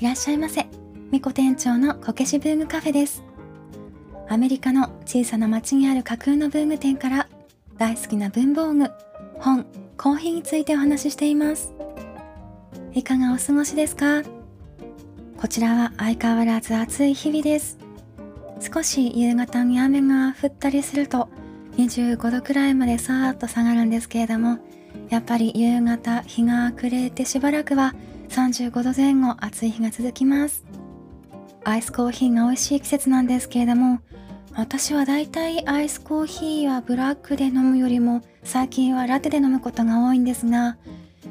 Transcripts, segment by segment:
いらっしゃいませ。みこ店長のこけし文具カフェです。アメリカの小さな町にある架空の文具店から大好きな文房具、本、コーヒーについてお話ししています。いかがお過ごしですか？こちらは相変わらず暑い日々です。少し夕方に雨が降ったりすると25度くらいまでさーっと下がるんですけれども、やっぱり夕方日が暮れてしばらくは35度前後暑い日が続きます。アイスコーヒーが美味しい季節なんですけれども、私はだいたいアイスコーヒーはブラックで飲むよりも最近はラテで飲むことが多いんですが、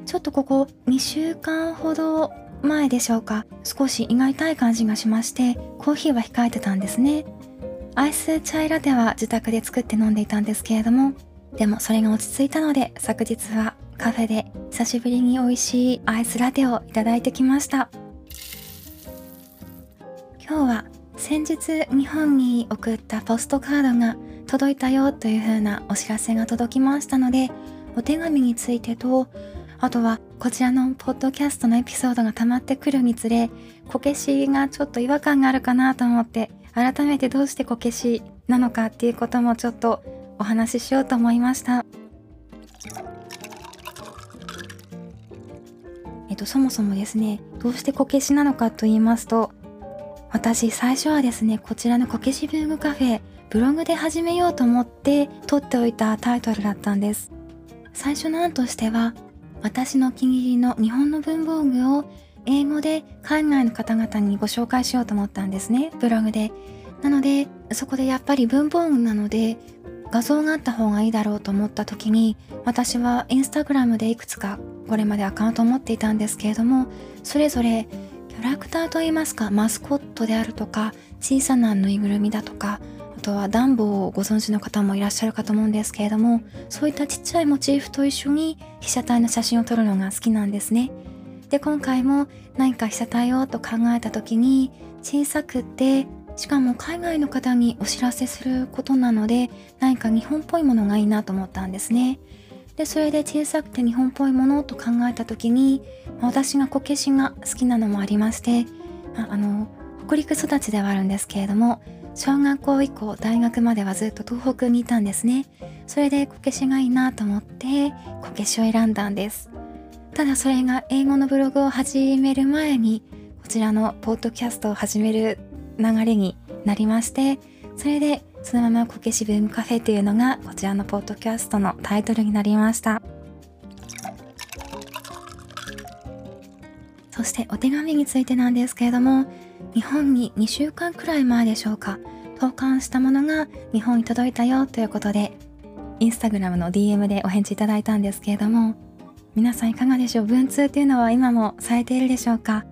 ちょっとここ2週間ほど前でしょうか、少し胃が痛い感じがしまして、コーヒーは控えてたんですね。アイスチャイラテは自宅で作って飲んでいたんですけれども、でもそれが落ち着いたので昨日はカフェで久しぶりに美味しいアイスラテをいただいてきました。今日は先日日本に送ったポストカードが届いたよという風なお知らせが届きましたので、お手紙についてと、あとはこちらのポッドキャストのエピソードが溜まってくるにつれ、こけしがちょっと違和感があるかなと思って、改めてどうしてこけしなのかっていうこともちょっとお話ししようと思いました。と、そもそもですね、どうしてこけしなのかと言いますと、私最初はですね、こちらのこけし文具カフェ、ブログで始めようと思って撮っておいたタイトルだったんです。最初の案としては、私のお気に入りの日本の文房具を英語で海外の方々にご紹介しようと思ったんですね、ブログで。なので、そこでやっぱり文房具なので、画像があった方がいいだろうと思った時に私はインスタグラムでいくつかこれまでアカウントを持っていたんですけれどもそれぞれキャラクターといいますかマスコットであるとか小さなぬいぐるみだとかあとはダンボをご存知の方もいらっしゃるかと思うんですけれどもそういったちっちゃいモチーフと一緒に被写体の写真を撮るのが好きなんですね。で今回も何か被写体をと考えた時に小さくてしかも海外の方にお知らせすることなので何か日本っぽいものがいいなと思ったんですね。でそれで小さくて日本っぽいものと考えた時に私がこけしが好きなのもありましてああの北陸育ちではあるんですけれども小学校以降大学まではずっと東北にいたんですね。それでこけしがいいなと思ってこけしを選んだんです。ただそれが英語のブログを始める前にこちらのポッドキャストを始める流れになりましてそれでそのままこけし文カフェというのがこちらのポッドキャストのタイトルになりました。そしてお手紙についてなんですけれども日本に2週間くらい前でしょうか投函したものが日本に届いたよということでインスタグラムの DM でお返事いただいたんですけれども皆さんいかがでしょう文通っていうのは今もされているでしょうか？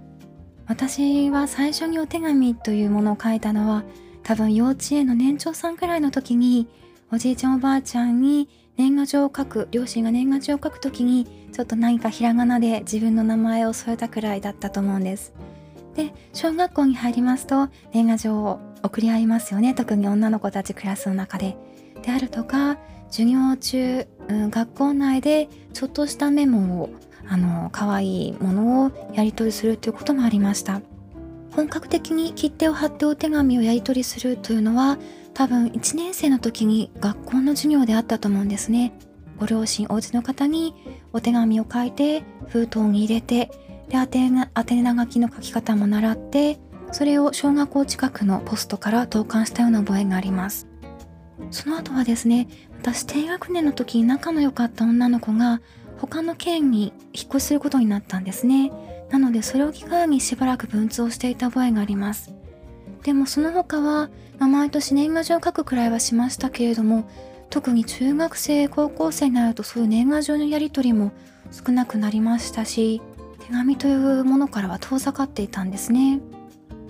私は最初にお手紙というものを書いたのは多分幼稚園の年長さんくらいの時におじいちゃんおばあちゃんに年賀状を書く両親が年賀状を書く時にちょっと何かひらがなで自分の名前を添えたくらいだったと思うんです。で小学校に入りますと年賀状を送り合いますよね。特に女の子たちクラスの中で。であるとか授業中、うん、学校内でちょっとしたメモをあの可愛いものをやり取りするということもありました。本格的に切手を貼ってお手紙をやり取りするというのは多分1年生の時に学校の授業であったと思うんですねご両親お家の方にお手紙を書いて封筒に入れてで宛名書きの書き方も習ってそれを小学校近くのポストから投函したような覚えがありますその後はですね私低学年の時に仲の良かった女の子が他の県に引っ越しすることになったんですね。なのでそれを機会にしばらく文通をしていた覚えがあります。でもその他は、毎年年賀状を書くくらいはしましたけれども、特に中学生、高校生になるとそういう年賀状のやり取りも少なくなりましたし、手紙というものからは遠ざかっていたんですね。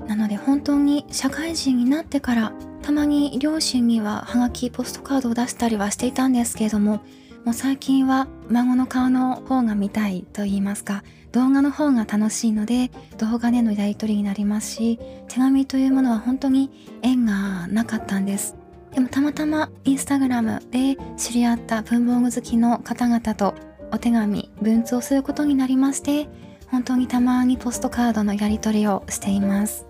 なので本当に社会人になってからたまに両親にはハガキポストカードを出したりはしていたんですけれどももう最近は孫の顔の方が見たいと言いますか動画の方が楽しいので動画でのやり取りになりますし手紙というものは本当に縁がなかったんです。でもたまたまインスタグラムで知り合った文房具好きの方々とお手紙文通をすることになりまして本当にたまにポストカードのやり取りをしています。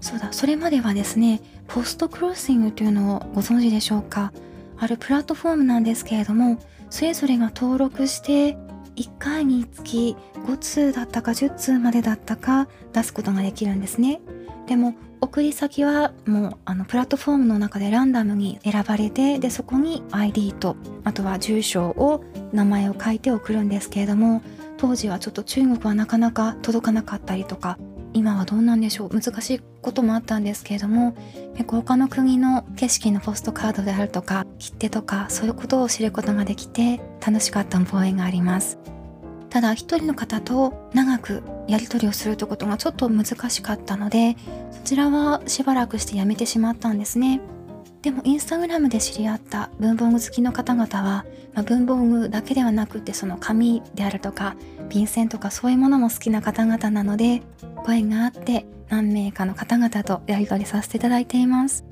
そうだそれまではですねポストクロッシングというのをご存知でしょうか。あるプラットフォームなんですけれどもそれぞれが登録して1回につき5通だったか10通までだったか出すことができるんですね。でも送り先はもうあのプラットフォームの中でランダムに選ばれてでそこに ID とあとは住所を名前を書いて送るんですけれども当時はちょっと中国はなかなか届かなかったりとか今はどうなんでしょう？難しいこともあったんですけれども結構他の国の景色のポストカードであるとか切手とかそういうことを知ることができて楽しかった覚えがあります。ただ一人の方と長くやり取りをするということがちょっと難しかったのでそちらはしばらくしてやめてしまったんですね。でもインスタグラムで知り合った文房具好きの方々は、まあ、文房具だけではなくてその紙であるとか便箋とかそういうものも好きな方々なのでご縁があって何名かの方々とやり取りさせていただいています。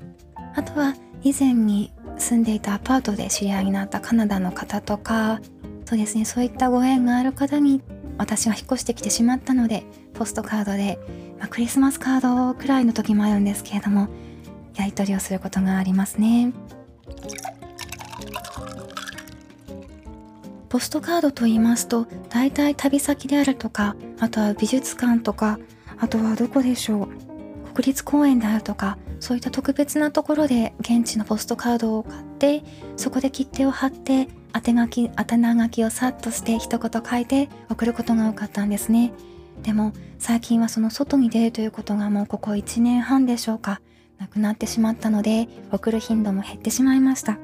あとは以前に住んでいたアパートで知り合いになったカナダの方とかそうですねそういったご縁がある方に私は引っ越してきてしまったのでポストカードで、まあ、クリスマスカードくらいの時もあるんですけれどもやり取りをすることがありますね。ポストカードと言いますと大体旅先であるとかあとは美術館とかあとはどこでしょう？国立公園であるとかそういった特別なところで現地のポストカードを買ってそこで切手を貼って宛書き宛名書きをさっとして一言書いて送ることが多かったんですね。でも最近はその外に出るということがもうここ1年半でしょうかなくなってしまったので送る頻度も減ってしまいました。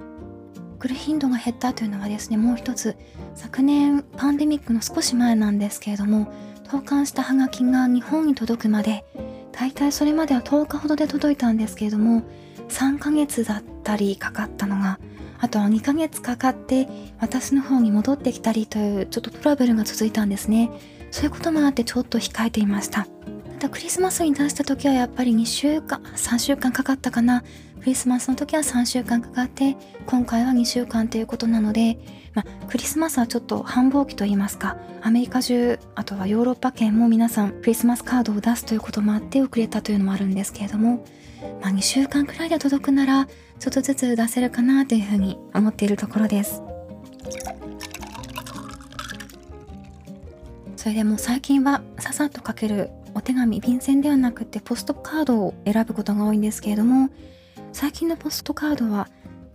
送る頻度が減ったというのはですねもう一つ昨年パンデミックの少し前なんですけれども投函したハガキが日本に届くまで大体それまでは10日ほどで届いたんですけれども3ヶ月だったりかかったのがあとは2ヶ月かかって私の方に戻ってきたりというちょっとトラブルが続いたんですね。そういうこともあってちょっと控えていました。ただクリスマスに出した時はやっぱり2週間3週間かかったかな。クリスマスの時は3週間かかって今回は2週間ということなので、まあ、クリスマスはちょっと繁忙期といいますかアメリカ中あとはヨーロッパ圏も皆さんクリスマスカードを出すということもあって遅れたというのもあるんですけれども、まあ、2週間くらいで届くならちょっとずつ出せるかなというふうに思っているところです。それでも最近はささっと書けるお手紙便箋ではなくてポストカードを選ぶことが多いんですけれども最近のポストカードは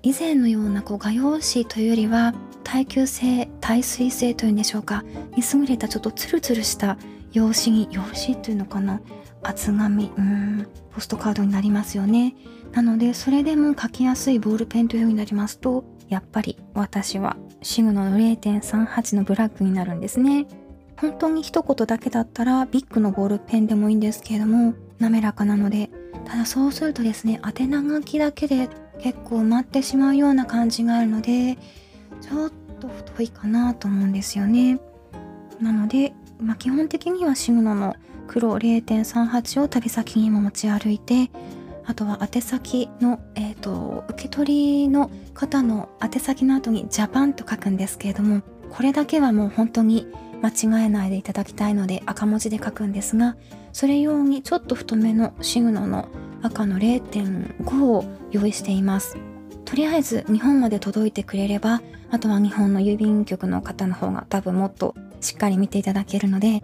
以前のようなこう画用紙というよりは耐久性耐水性というんでしょうかに優れたちょっとツルツルした用紙に用紙というのかな厚紙うんポストカードになりますよね。なのでそれでも書きやすいボールペンというようになりますとやっぱり私はシグの0.38のブラックになるんですね。本当に一言だけだったらビッグのボールペンでもいいんですけれども滑らかなのでただそうするとですね宛名書きだけで結構埋まってしまうような感じがあるのでちょっと太いかなと思うんですよね。なので、まあ、基本的にはシグノの黒0.38を旅先にも持ち歩いてあとは宛先の、えーと、受け取りの方の宛先の後にジャパンと書くんですけれどもこれだけはもう本当に間違えないでいただきたいので赤文字で書くんですがそれ用にちょっと太めのシグノの赤の0.5を用意しています。とりあえず日本まで届いてくれればあとは日本の郵便局の方の方が多分もっとしっかり見ていただけるので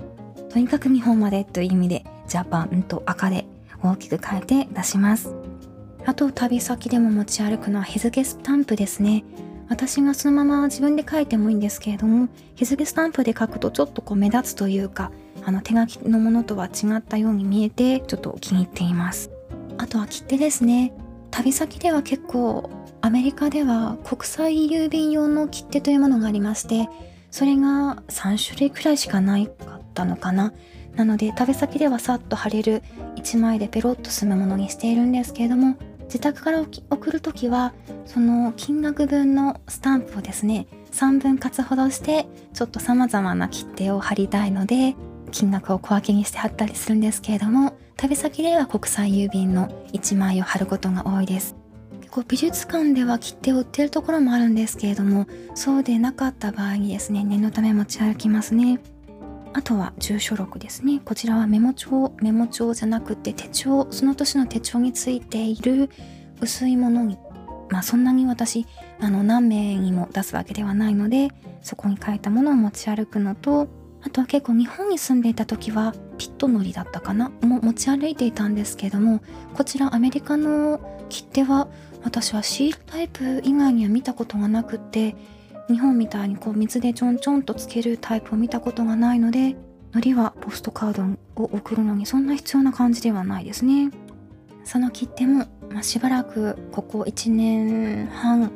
とにかく日本までという意味でジャパンと赤で大きく書いて出します。あと旅先でも持ち歩くのは日付スタンプですね。私がそのまま自分で書いてもいいんですけれども日付スタンプで書くとちょっとこう目立つというかあの手書きのものとは違ったように見えてちょっと気に入っています。あとは切手ですね。旅先では結構アメリカでは国際郵便用の切手というものがありましてそれが3種類くらいしかないかったのかな。なので旅先ではさっと貼れる1枚でペロッと済むものにしているんですけれども自宅から送る時はその金額分のスタンプをですね3分割ほどしてちょっと様々な切手を貼りたいので金額を小分けにして貼ったりするんですけれども旅先では国際郵便の1枚を貼ることが多いです。結構美術館では切手を売ってるところもあるんですけれどもそうでなかった場合にですね念のため持ち歩きますね。あとは住所録ですね。こちらはメモ帳メモ帳じゃなくて手帳その年の手帳についている薄いものにまあそんなに私あの何名にも出すわけではないのでそこに書いたものを持ち歩くのとあとは結構日本に住んでいた時はピットのりだったかなも持ち歩いていたんですけどもこちらアメリカの切手は私はシールタイプ以外には見たことがなくって日本みたいにこう水でちょんちょんとつけるタイプを見たことがないので海苔はポストカードを送るのにそんな必要な感じではないですね。その切手も、まあ、しばらくここ1年半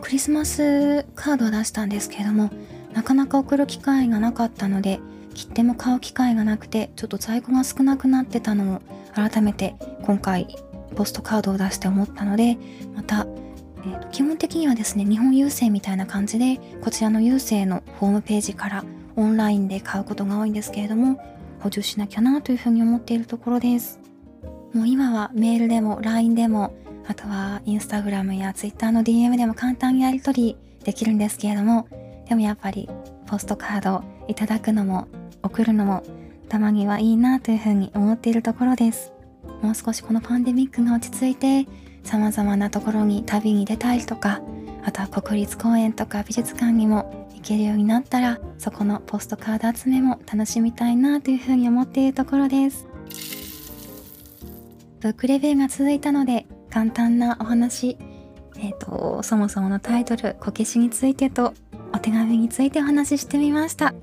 クリスマスカードを出したんですけどもなかなか送る機会がなかったので切手も買う機会がなくてちょっと在庫が少なくなってたのを改めて今回ポストカードを出して思ったのでまた、えーと、基本的にはですね日本郵政みたいな感じでこちらの郵政のホームページからオンラインで買うことが多いんですけれども補充しなきゃなというふうに思っているところです。もう今はメールでも LINE でもあとはインスタグラムや Twitter の DM でも簡単にやり取りできるんですけれどもでもやっぱりポストカードいただくのも送るのもたまにはいいなというふうに思っているところです。もう少しこのパンデミックが落ち着いて様々なところに旅に出たりとかあとは国立公園とか美術館にも行けるようになったらそこのポストカード集めも楽しみたいなというふうに思っているところです。ブックレビューが続いたので簡単なお話。えっ、ー、とそもそものタイトルこけしについてとお手紙についてお話ししてみました。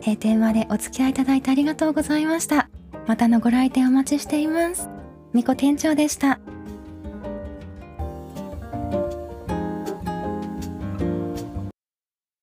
閉店までお付き合いいただいてありがとうございました。またのご来店お待ちしています。みこ店長でした。